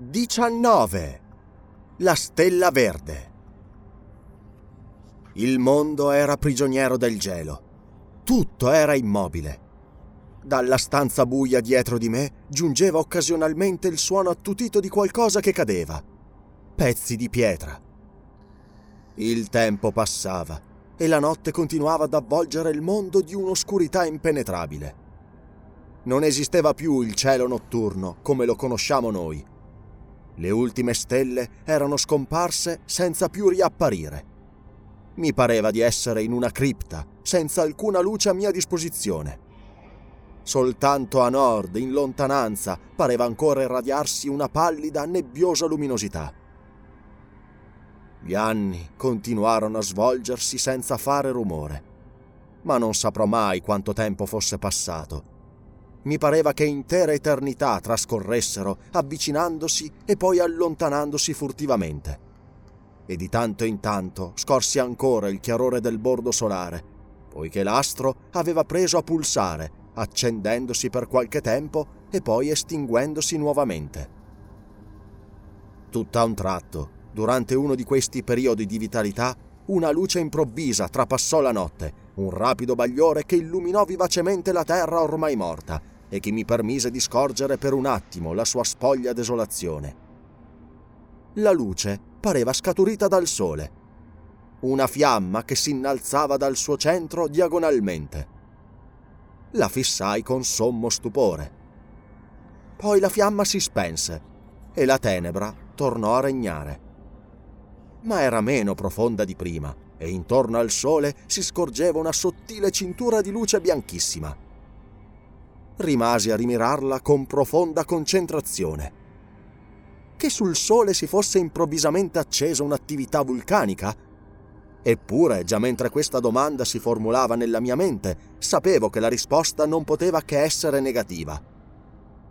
19. La stella verde. Il mondo era prigioniero del gelo. Tutto era immobile. Dalla stanza buia dietro di me giungeva occasionalmente il suono attutito di qualcosa che cadeva. Pezzi di pietra. Il tempo passava e la notte continuava ad avvolgere il mondo di un'oscurità impenetrabile. Non esisteva più il cielo notturno come lo conosciamo noi le ultime stelle erano scomparse senza più riapparire. Mi pareva di essere in una cripta, senza alcuna luce a mia disposizione. Soltanto a nord, in lontananza, pareva ancora irradiarsi una pallida, nebbiosa luminosità. Gli anni continuarono a svolgersi senza fare rumore, ma non saprò mai quanto tempo fosse passato mi pareva che intere eternità trascorressero avvicinandosi e poi allontanandosi furtivamente. E di tanto in tanto scorsi ancora il chiarore del bordo solare, poiché l'astro aveva preso a pulsare, accendendosi per qualche tempo e poi estinguendosi nuovamente. Tutt'a un tratto, durante uno di questi periodi di vitalità, una luce improvvisa trapassò la notte, un rapido bagliore che illuminò vivacemente la terra ormai morta e che mi permise di scorgere per un attimo la sua spoglia desolazione. La luce pareva scaturita dal sole, una fiamma che si innalzava dal suo centro diagonalmente. La fissai con sommo stupore. Poi la fiamma si spense e la tenebra tornò a regnare. Ma era meno profonda di prima e intorno al sole si scorgeva una sottile cintura di luce bianchissima rimasi a rimirarla con profonda concentrazione. Che sul Sole si fosse improvvisamente accesa un'attività vulcanica? Eppure, già mentre questa domanda si formulava nella mia mente, sapevo che la risposta non poteva che essere negativa.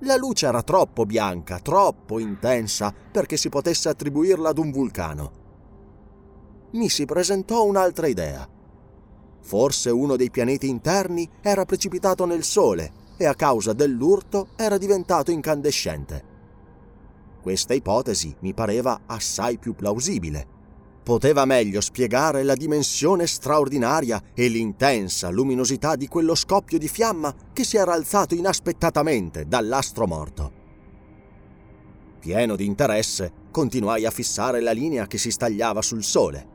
La luce era troppo bianca, troppo intensa perché si potesse attribuirla ad un vulcano. Mi si presentò un'altra idea. Forse uno dei pianeti interni era precipitato nel Sole e a causa dell'urto era diventato incandescente. Questa ipotesi mi pareva assai più plausibile. Poteva meglio spiegare la dimensione straordinaria e l'intensa luminosità di quello scoppio di fiamma che si era alzato inaspettatamente dall'astro morto. Pieno di interesse, continuai a fissare la linea che si stagliava sul Sole.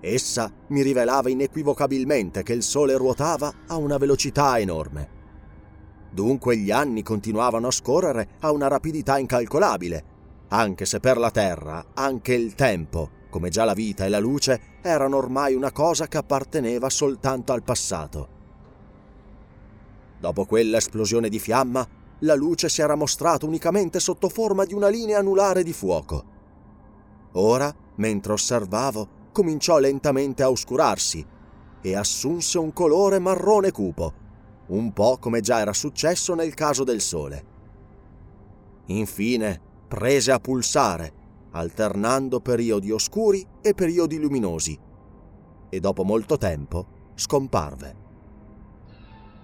Essa mi rivelava inequivocabilmente che il Sole ruotava a una velocità enorme Dunque gli anni continuavano a scorrere a una rapidità incalcolabile, anche se per la Terra anche il tempo, come già la vita e la luce, erano ormai una cosa che apparteneva soltanto al passato. Dopo quell'esplosione di fiamma, la luce si era mostrata unicamente sotto forma di una linea anulare di fuoco. Ora, mentre osservavo, cominciò lentamente a oscurarsi e assunse un colore marrone cupo, un po' come già era successo nel caso del Sole. Infine prese a pulsare, alternando periodi oscuri e periodi luminosi, e dopo molto tempo scomparve.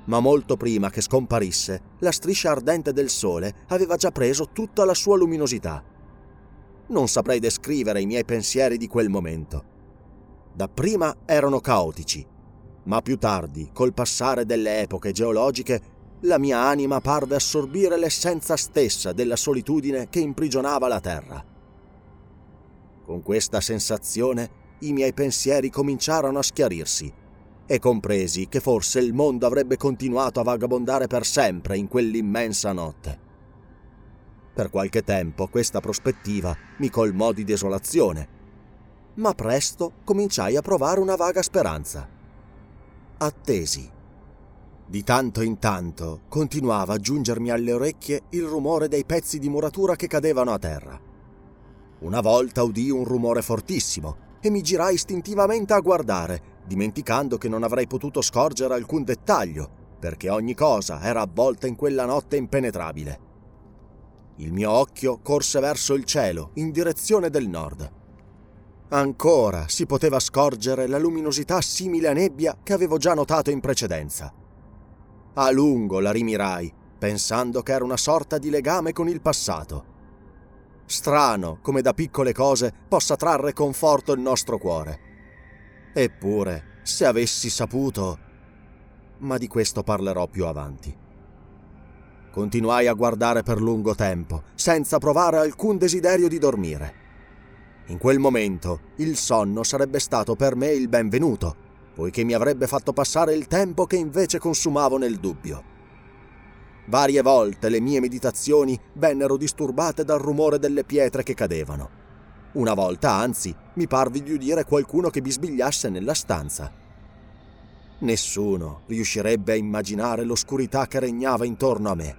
Ma molto prima che scomparisse, la striscia ardente del Sole aveva già preso tutta la sua luminosità. Non saprei descrivere i miei pensieri di quel momento. Dapprima erano caotici, ma più tardi, col passare delle epoche geologiche, la mia anima parve assorbire l'essenza stessa della solitudine che imprigionava la terra. Con questa sensazione i miei pensieri cominciarono a schiarirsi e compresi che forse il mondo avrebbe continuato a vagabondare per sempre in quell'immensa notte. Per qualche tempo questa prospettiva mi colmò di desolazione, ma presto cominciai a provare una vaga speranza. Attesi. Di tanto in tanto continuava a giungermi alle orecchie il rumore dei pezzi di muratura che cadevano a terra. Una volta udii un rumore fortissimo e mi girai istintivamente a guardare, dimenticando che non avrei potuto scorgere alcun dettaglio, perché ogni cosa era avvolta in quella notte impenetrabile. Il mio occhio corse verso il cielo, in direzione del nord. Ancora si poteva scorgere la luminosità simile a nebbia che avevo già notato in precedenza. A lungo la rimirai, pensando che era una sorta di legame con il passato. Strano come da piccole cose possa trarre conforto il nostro cuore. Eppure, se avessi saputo... Ma di questo parlerò più avanti. Continuai a guardare per lungo tempo, senza provare alcun desiderio di dormire. In quel momento il sonno sarebbe stato per me il benvenuto, poiché mi avrebbe fatto passare il tempo che invece consumavo nel dubbio. Varie volte le mie meditazioni vennero disturbate dal rumore delle pietre che cadevano. Una volta, anzi, mi parvi di udire qualcuno che bisbigliasse nella stanza. Nessuno riuscirebbe a immaginare l'oscurità che regnava intorno a me.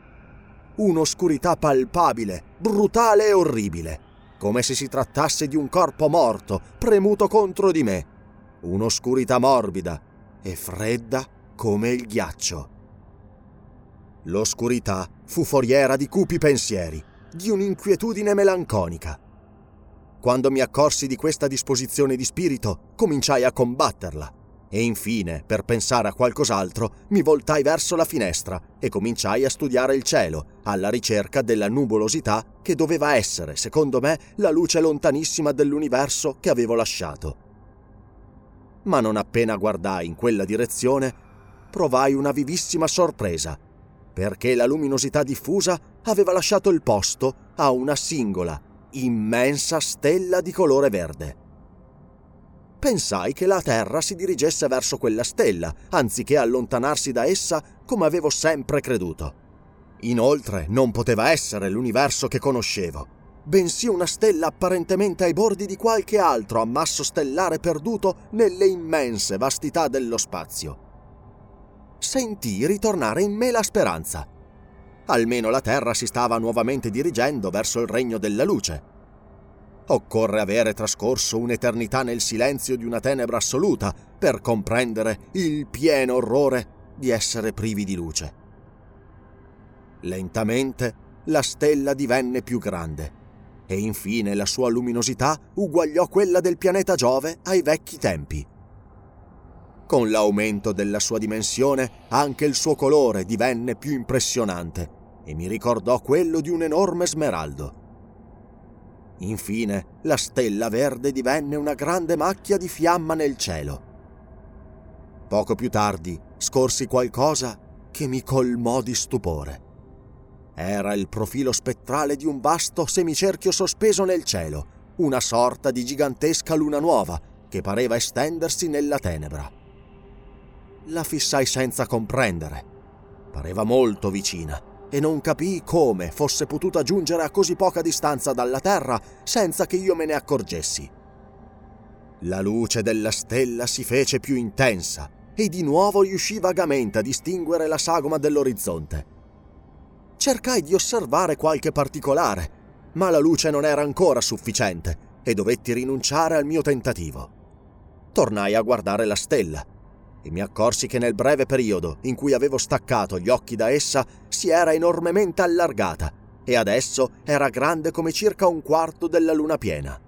Un'oscurità palpabile, brutale e orribile, come se si trattasse di un corpo morto, premuto contro di me. Un'oscurità morbida e fredda come il ghiaccio. L'oscurità fu foriera di cupi pensieri, di un'inquietudine melanconica. Quando mi accorsi di questa disposizione di spirito, cominciai a combatterla. E infine, per pensare a qualcos'altro, mi voltai verso la finestra e cominciai a studiare il cielo, alla ricerca della nuvolosità che doveva essere, secondo me, la luce lontanissima dell'universo che avevo lasciato. Ma non appena guardai in quella direzione, provai una vivissima sorpresa perché la luminosità diffusa aveva lasciato il posto a una singola, immensa stella di colore verde. Pensai che la Terra si dirigesse verso quella stella, anziché allontanarsi da essa come avevo sempre creduto. Inoltre non poteva essere l'universo che conoscevo, bensì una stella apparentemente ai bordi di qualche altro ammasso stellare perduto nelle immense vastità dello spazio sentii ritornare in me la speranza. Almeno la Terra si stava nuovamente dirigendo verso il regno della luce. Occorre avere trascorso un'eternità nel silenzio di una tenebra assoluta per comprendere il pieno orrore di essere privi di luce. Lentamente la stella divenne più grande e infine la sua luminosità uguagliò quella del pianeta Giove ai vecchi tempi. Con l'aumento della sua dimensione anche il suo colore divenne più impressionante e mi ricordò quello di un enorme smeraldo. Infine la stella verde divenne una grande macchia di fiamma nel cielo. Poco più tardi scorsi qualcosa che mi colmò di stupore. Era il profilo spettrale di un vasto semicerchio sospeso nel cielo, una sorta di gigantesca luna nuova che pareva estendersi nella tenebra la fissai senza comprendere. Pareva molto vicina e non capii come fosse potuta giungere a così poca distanza dalla Terra senza che io me ne accorgessi. La luce della stella si fece più intensa e di nuovo riuscì vagamente a distinguere la sagoma dell'orizzonte. Cercai di osservare qualche particolare, ma la luce non era ancora sufficiente e dovetti rinunciare al mio tentativo. Tornai a guardare la stella e mi accorsi che nel breve periodo in cui avevo staccato gli occhi da essa si era enormemente allargata e adesso era grande come circa un quarto della luna piena.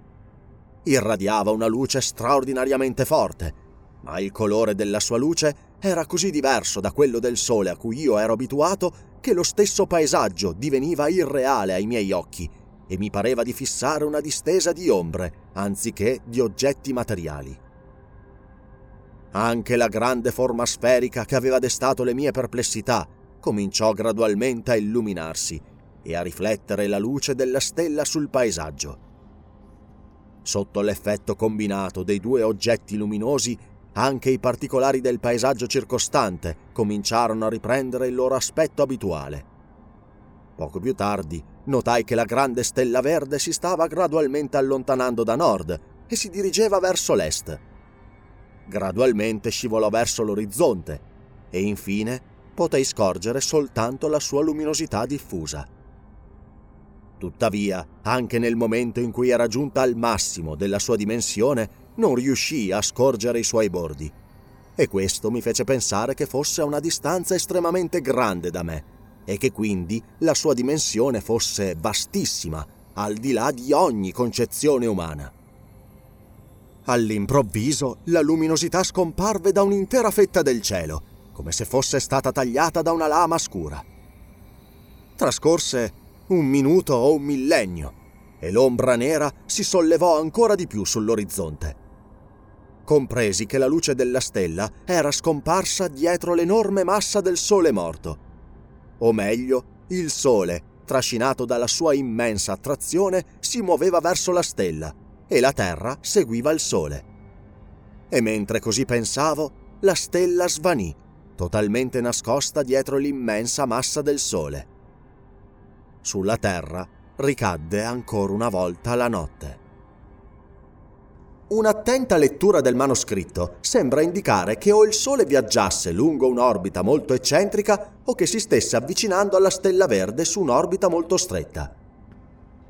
Irradiava una luce straordinariamente forte, ma il colore della sua luce era così diverso da quello del sole a cui io ero abituato che lo stesso paesaggio diveniva irreale ai miei occhi e mi pareva di fissare una distesa di ombre anziché di oggetti materiali. Anche la grande forma sferica che aveva destato le mie perplessità cominciò gradualmente a illuminarsi e a riflettere la luce della stella sul paesaggio. Sotto l'effetto combinato dei due oggetti luminosi, anche i particolari del paesaggio circostante cominciarono a riprendere il loro aspetto abituale. Poco più tardi notai che la grande stella verde si stava gradualmente allontanando da nord e si dirigeva verso l'est. Gradualmente scivolò verso l'orizzonte e infine potei scorgere soltanto la sua luminosità diffusa. Tuttavia, anche nel momento in cui era giunta al massimo della sua dimensione, non riuscii a scorgere i suoi bordi. E questo mi fece pensare che fosse a una distanza estremamente grande da me e che quindi la sua dimensione fosse vastissima, al di là di ogni concezione umana. All'improvviso la luminosità scomparve da un'intera fetta del cielo, come se fosse stata tagliata da una lama scura. Trascorse un minuto o un millennio, e l'ombra nera si sollevò ancora di più sull'orizzonte. Compresi che la luce della stella era scomparsa dietro l'enorme massa del sole morto. O meglio, il sole, trascinato dalla sua immensa attrazione, si muoveva verso la stella e la Terra seguiva il sole. E mentre così pensavo, la stella svanì, totalmente nascosta dietro l'immensa massa del sole sulla terra ricadde ancora una volta la notte. Un'attenta lettura del manoscritto sembra indicare che o il Sole viaggiasse lungo un'orbita molto eccentrica o che si stesse avvicinando alla stella verde su un'orbita molto stretta.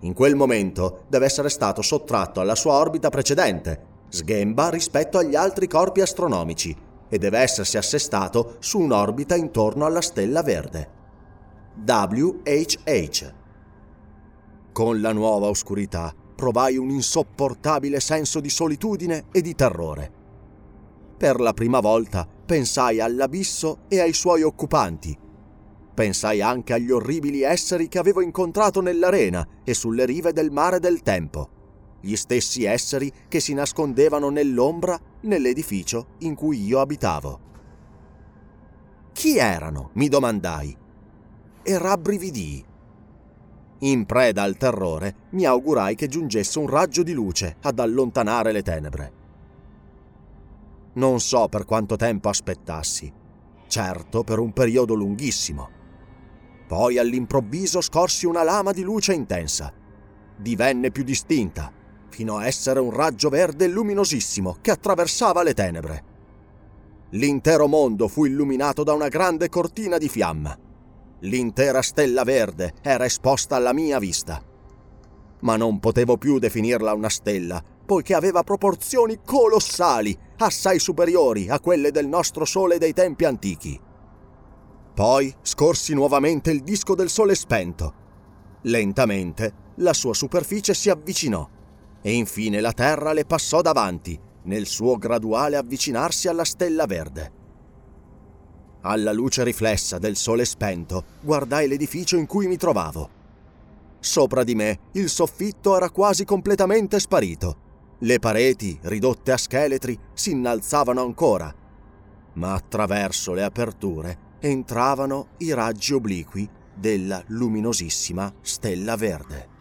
In quel momento deve essere stato sottratto alla sua orbita precedente, sghemba rispetto agli altri corpi astronomici, e deve essersi assestato su un'orbita intorno alla stella verde. WHH. Con la nuova oscurità provai un insopportabile senso di solitudine e di terrore. Per la prima volta pensai all'abisso e ai suoi occupanti. Pensai anche agli orribili esseri che avevo incontrato nell'arena e sulle rive del mare del tempo, gli stessi esseri che si nascondevano nell'ombra nell'edificio in cui io abitavo. Chi erano? mi domandai e rabbrividii. In preda al terrore, mi augurai che giungesse un raggio di luce ad allontanare le tenebre. Non so per quanto tempo aspettassi, certo per un periodo lunghissimo. Poi all'improvviso scorsi una lama di luce intensa. Divenne più distinta, fino a essere un raggio verde luminosissimo che attraversava le tenebre. L'intero mondo fu illuminato da una grande cortina di fiamma L'intera stella verde era esposta alla mia vista. Ma non potevo più definirla una stella, poiché aveva proporzioni colossali, assai superiori a quelle del nostro Sole dei tempi antichi. Poi scorsi nuovamente il disco del Sole spento. Lentamente la sua superficie si avvicinò e infine la Terra le passò davanti nel suo graduale avvicinarsi alla stella verde. Alla luce riflessa del sole spento, guardai l'edificio in cui mi trovavo. Sopra di me il soffitto era quasi completamente sparito. Le pareti, ridotte a scheletri, si innalzavano ancora, ma attraverso le aperture entravano i raggi obliqui della luminosissima stella verde.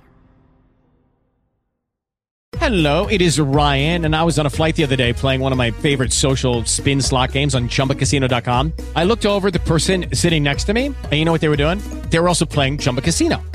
Hello, it is Ryan, and I was on a flight the other day playing one of my favorite social spin slot games on chumbacasino.com. I looked over the person sitting next to me, and you know what they were doing? They were also playing Chumba Casino.